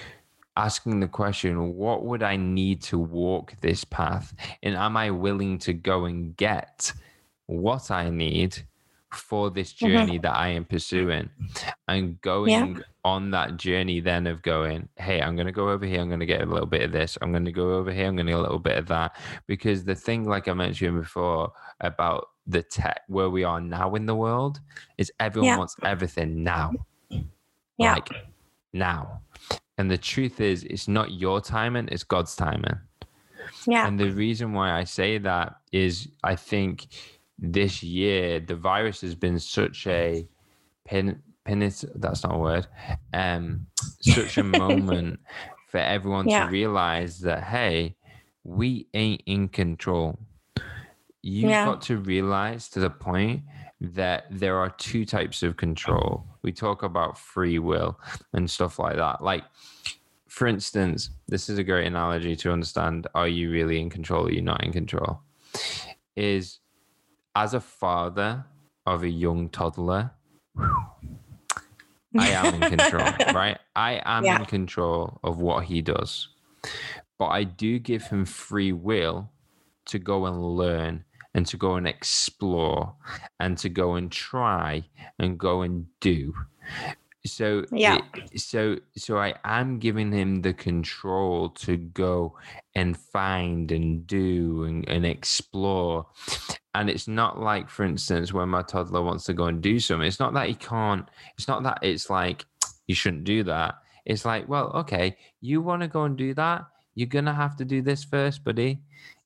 asking the question, what would I need to walk this path? And am I willing to go and get what I need for this mm-hmm. journey mm-hmm. that I am pursuing and going yeah. on that journey then of going, hey, I'm going to go over here. I'm going to get a little bit of this. I'm going to go over here. I'm going to get a little bit of that. Because the thing, like I mentioned before, about the tech, where we are now in the world, is everyone yeah. wants everything now. Yeah. Like now. And the truth is, it's not your timing, it's God's timing. Yeah. And the reason why I say that is I think this year the virus has been such a pen penis that's not a word um such a moment for everyone yeah. to realize that hey we ain't in control you've yeah. got to realize to the point that there are two types of control we talk about free will and stuff like that like for instance this is a great analogy to understand are you really in control or are you not in control is as a father of a young toddler, I am in control, right? I am yeah. in control of what he does. But I do give him free will to go and learn and to go and explore and to go and try and go and do. So yeah. It, so so I am giving him the control to go and find and do and, and explore. And it's not like, for instance, when my toddler wants to go and do something, it's not that he can't, it's not that it's like you shouldn't do that. It's like, well, okay, you want to go and do that, you're gonna have to do this first, buddy.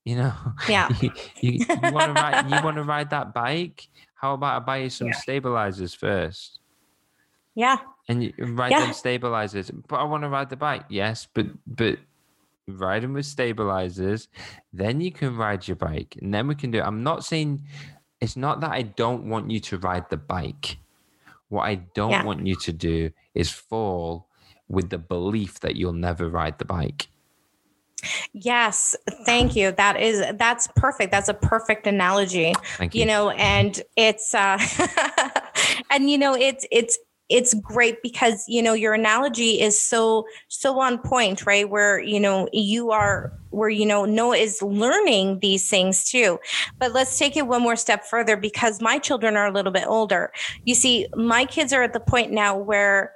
You know, yeah. you, you, you want to ride, you want to ride that bike. How about I buy you some yeah. stabilizers first? Yeah. And you ride yeah. them stabilizers. But I want to ride the bike. Yes, but but riding with stabilizers, then you can ride your bike, and then we can do. It. I'm not saying it's not that I don't want you to ride the bike. What I don't Yeah. want you to do is fall with the belief that you'll never ride the bike. Yes, thank you. That is that's perfect. That's a perfect analogy. Thank you. You know, and it's uh and you know, it's it's it's great because you know your analogy is so so on point right? Where you know you are where you know noah is learning these things too. But let's take it one more step further because my children are a little bit older. You see my kids are at the point now where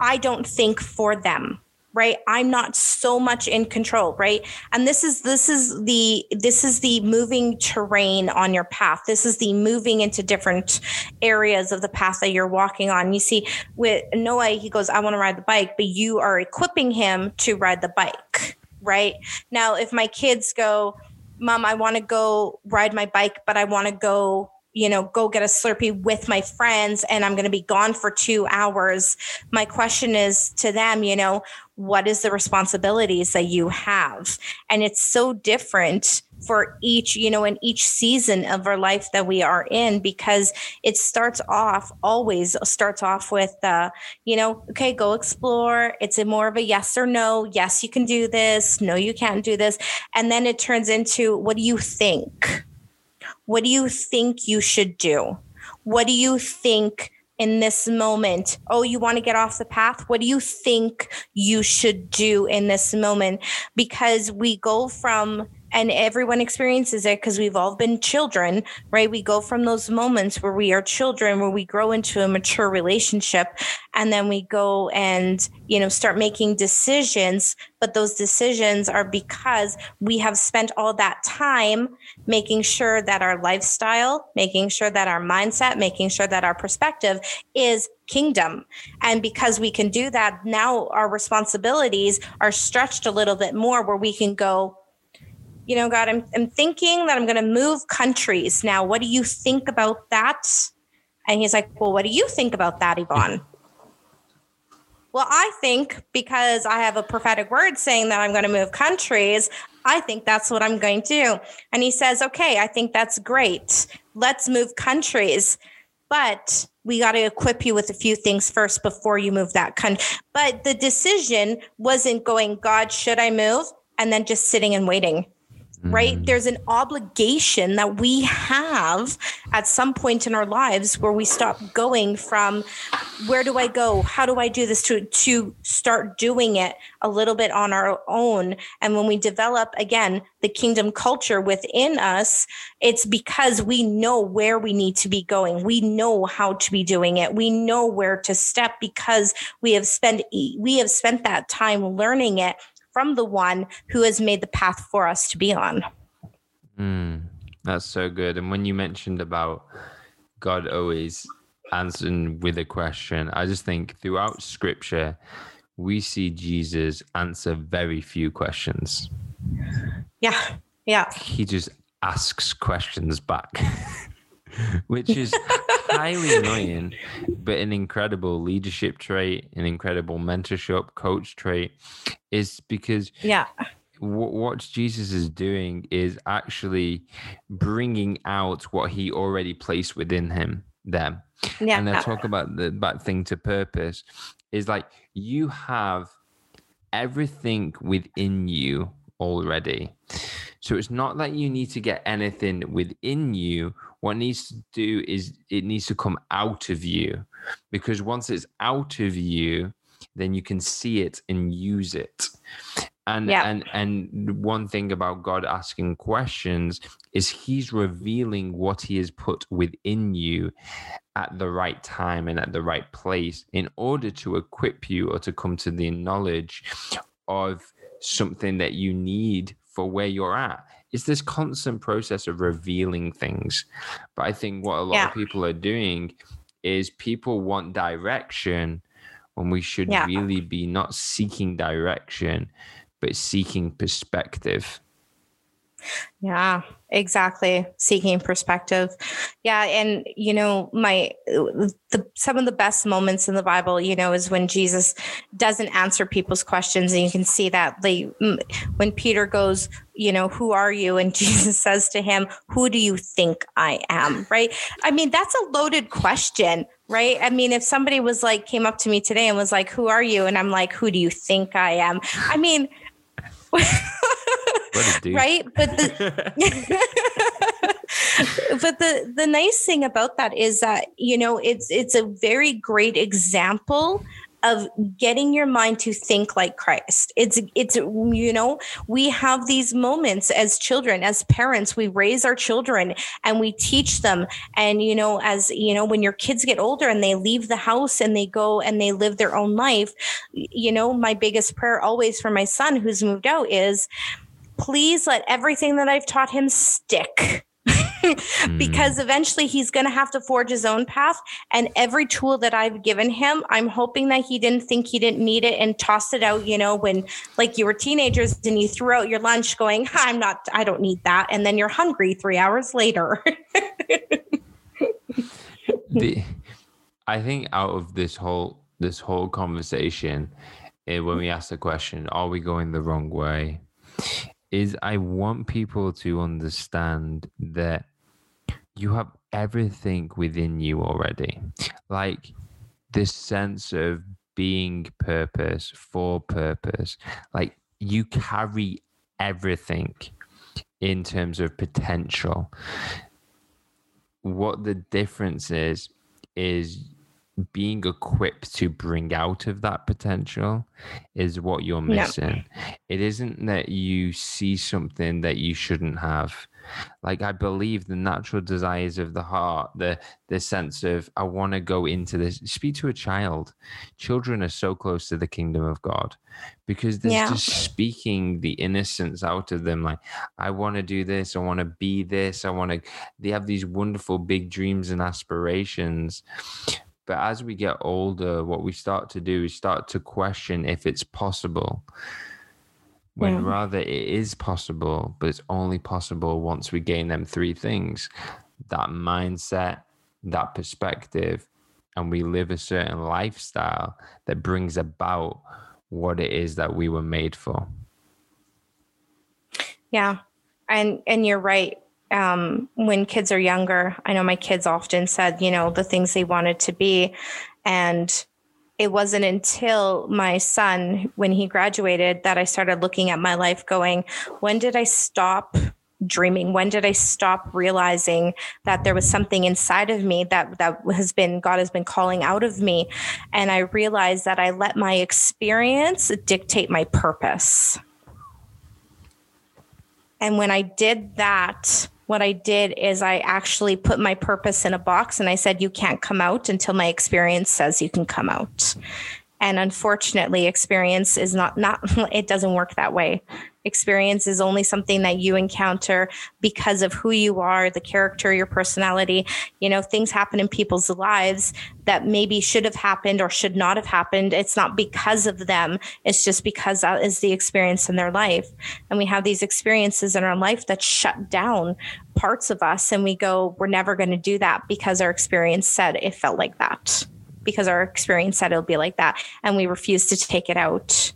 i don't think for them right? I'm not so much in control right? And this is this is the this is the moving terrain on your path. This is the moving into different areas of the path that you're walking on. You see with noah he goes i want to ride the bike but you are equipping him to ride the bike right? Now if my kids go mom i want to go ride my bike but i want to go you know go get a slurpee with my friends and i'm going to be gone for two hours my question is to them you know what is the responsibilities that you have? And it's so different for each you know in each season of our life that we are in because it starts off always starts off with uh you know okay go explore. It's a more of a yes or no. Yes you can do this. No you can't do this. And then it turns into what do you think? What do you think you should do? What do you think in this moment? Oh, you want to get off the path? What do you think you should do in this moment? Because we go from, and everyone experiences it because we've all been children, right? We go from those moments where we are children, where we grow into a mature relationship, and then we go and, you know, start making decisions. But those decisions are because we have spent all that time making sure that our lifestyle, making sure that our mindset, making sure that our perspective is kingdom. And because we can do that, now our responsibilities are stretched a little bit more where we can go, you know, God, I'm, I'm thinking that I'm going to move countries. Now, what do you think about that? And he's like, Well, what do you think about that, Yvonne? Well, I think because I have a prophetic word saying that I'm going to move countries, I think that's what I'm going to do. And he says, Okay, I think that's great. Let's move countries. But we got to equip you with a few things first before you move that country. But the decision wasn't going, God, should I move? And then just sitting and waiting right? Mm-hmm. There's an obligation that we have at some point in our lives where we stop going from where do I go? How do I do this to to start doing it a little bit on our own. And when we develop again the kingdom culture within us, it's because we know where we need to be going. We know how to be doing it. We know where to step because we have spent we have spent that time learning it from the one who has made the path for us to be on. Mm, that's so good. And when you mentioned about God always answering with a question, I just think throughout scripture, we see Jesus answer very few questions. Yeah. Yeah. He just asks questions back, which is highly annoying, but an incredible leadership trait, an incredible mentorship coach trait is because Yeah. wh- what Jesus is doing is actually bringing out what he already placed within him them. Yeah. And I talk about the that thing to purpose is like you have everything within you already. So it's not that you need to get anything within you. What needs to do is it needs to come out of you. Because once it's out of you, then you can see it and use it. And Yeah. and and one thing about God asking questions is he's revealing what he has put within you at the right time and at the right place in order to equip you or to come to the knowledge of something that you need for where you're at. It's this constant process of revealing things. But I think what a lot Yeah. of people are doing is people want direction when we should Yeah. really be not seeking direction, but seeking perspective. Yeah, exactly. Seeking perspective. Yeah, and you know, my uh, the some of the best moments in the Bible, you know, is when Jesus doesn't answer people's questions and you can see that they when Peter goes, you know, who are you? And Jesus says to him, "Who do you think I am?" Right? I mean, that's a loaded question, right? I mean, if somebody was like came up to me today and was like, "Who are you?" and I'm like, "Who do you think I am?" I mean, right? But the but the the nice thing about that is that you know it's it's a very great example of getting your mind to think like Christ. It's it's you know, we have these moments as children, as parents, we raise our children and we teach them and you know, as you know, when your kids get older and they leave the house and they go and they live their own life, you know, my biggest prayer always for my son who's moved out is please let everything that I've taught him stick. because mm. eventually he's going to have to forge his own path. And every tool that I've given him, I'm hoping that he didn't think he didn't need it and tossed it out, you know, when like you were teenagers and you threw out your lunch going, I'm not, I don't need that. And then you're hungry three hours later. the, I think out of this whole, this whole conversation, eh, when we ask the question, are we going the wrong way? Is I want people to understand that you have everything within you already. Like this sense of being purpose for purpose. Like you carry everything in terms of potential. What the difference is, is being equipped to bring out of that potential is what you're missing. It isn't that you see something that you shouldn't have. Like I believe the natural desires of the heart, the the sense of I want to go into this. Speak to a child. Children are so close to the kingdom of God because they're yeah. just speaking the innocence out of them. Like I want to do this. I want to be this. I want to. They have these wonderful big dreams and aspirations but as we get older, what we start to do is start to question if it's possible. When yeah. rather it is possible, but it's only possible once we gain them three things that mindset, that perspective, and we live a certain lifestyle that brings about what it is that we were made for. Yeah. And and you're right um, when kids are younger, I know my kids often said, you know, the things they wanted to be. And it wasn't until my son, when he graduated, that I started looking at my life going, when did I stop dreaming? When did I stop realizing that there was something inside of me that, that has been, God has been calling out of me? And I realized that I let my experience dictate my purpose. And when I did that, what I did is I actually put my purpose in a box and I said, you can't come out until my experience says you can come out and unfortunately experience is not not it doesn't work that way. Experience is only something that you encounter because of who you are the character your personality. You know things happen in people's lives that maybe should have happened or should not have happened. It's not because of them. It's just because that is the experience in their life. And we have these experiences in our life that shut down parts of us and we go we're never going to do that because our experience said it felt like that because our experience said it'll be like that and we refused to take it out.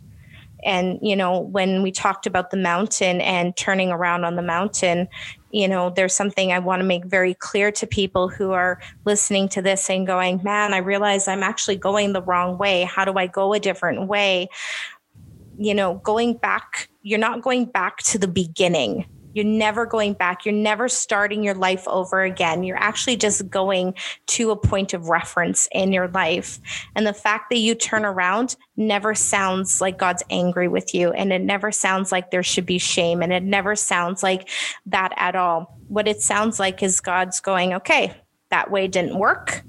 And you know when we talked about the mountain and turning around on the mountain you know there's something i want to make very clear to people who are listening to this and going man i realize i'm actually going the wrong way. How do i go a different way? You know going back you're not going back to the beginning you're never going back. You're never starting your life over again. You're actually just going to a point of reference in your life. And the fact that you turn around never sounds like God's angry with you. And it never sounds like there should be shame. And it never sounds like that at all. What it sounds like is God's going, okay, that way didn't work.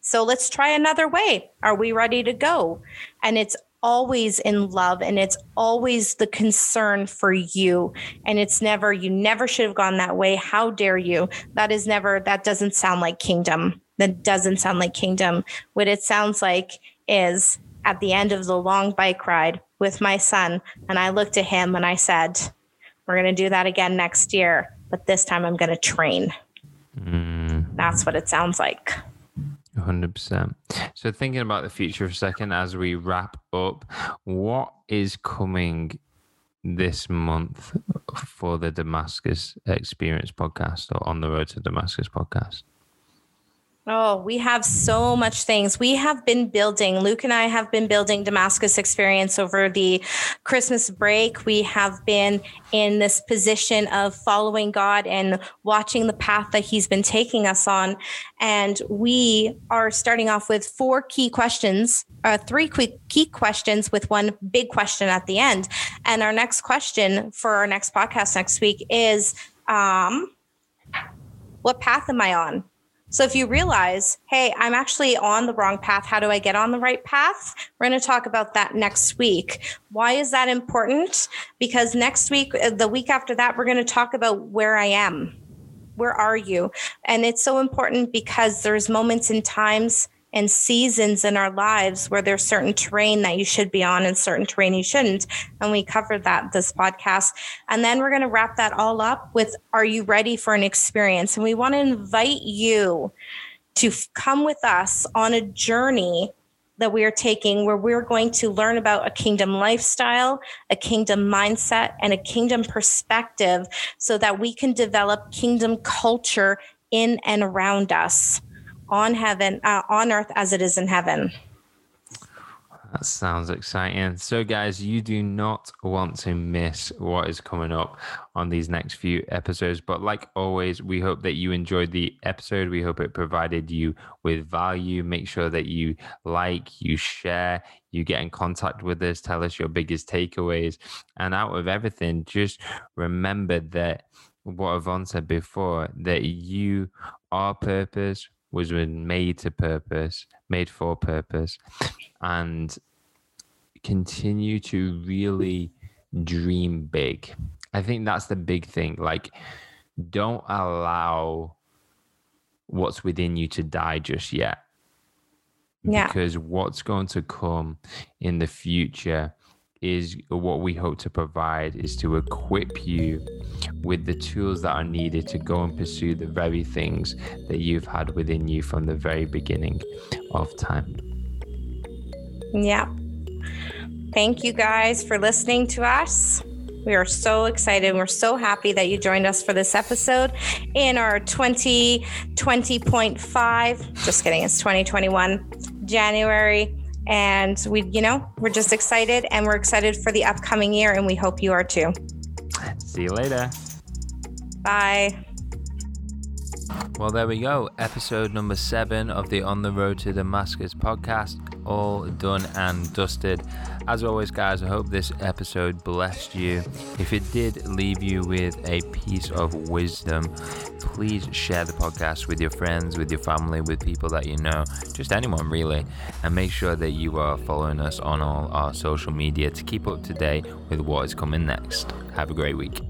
So let's try another way. Are we ready to go? And it's always in love and it's always the concern for you and it's never you never should have gone that way how dare you that is never that doesn't sound like kingdom that doesn't sound like kingdom what it sounds like is at the end of the long bike ride with my son and i looked at him and i said We're going to do that again next year, but this time I'm going to train. Mm. That's what it sounds like. 100%. So, thinking about the future for a second as we wrap up, what is coming this month for the Damascus Experience podcast or On the Road to Damascus podcast? Oh, we have so much things. We have been building, Luke and I have been building Damascus experience over the Christmas break. We have been in this position of following God and watching the path that He's been taking us on. And we are starting off with four key questions, uh, three quick key questions with one big question at the end. And our next question for our next podcast next week is um, What path am I on? So if you realize, hey, I'm actually on the wrong path, how do I get on the right path? We're going to talk about that next week. Why is that important? Because next week, uh, the week after that, we're going to talk about where I am. Where are you? And it's so important because there's moments and times and seasons in our lives where there's certain terrain that you should be on and certain terrain you shouldn't. And we covered that this podcast. And then we're going to wrap that all up with Are you ready for an experience? And we want to invite you to come with us on a journey that we are taking where we're going to learn about a kingdom lifestyle, a kingdom mindset, and a kingdom perspective so that we can develop kingdom culture in and around us on heaven, uh, on earth as it is in heaven. That sounds exciting. So, guys, you do not want to miss what is coming up on these next few episodes. But, like always, we hope that you enjoyed the episode. We hope it provided you with value. Make sure that you like, you share, you get in contact with us, tell us your biggest takeaways. And out of everything, just remember that what Yvonne said before that you are purpose, was made to purpose, made for purpose, and continue to really dream big. I think that's the big thing. Like, don't allow what's within you to die just yet. Yeah. Because what's going to come in the future is what we hope to provide is to equip you with the tools that are needed to go and pursue the very things that you've had within you from the very beginning of time. Yeah. Thank you guys for listening to us. We are so excited. We're so happy that you joined us for this episode in our 2020.5. Just kidding, it's 2021 January. And we, you know, we're just excited and we're excited for the upcoming year, and we hope you are too. See you later. Bye. Well, there we go. Episode number seven of the On the Road to Damascus podcast, all done and dusted. As always, guys, I hope this episode blessed you. If it did leave you with a piece of wisdom, please share the podcast with your friends, with your family, with people that you know, just anyone really. And make sure that you are following us on all our social media to keep up to date with what is coming next. Have a great week.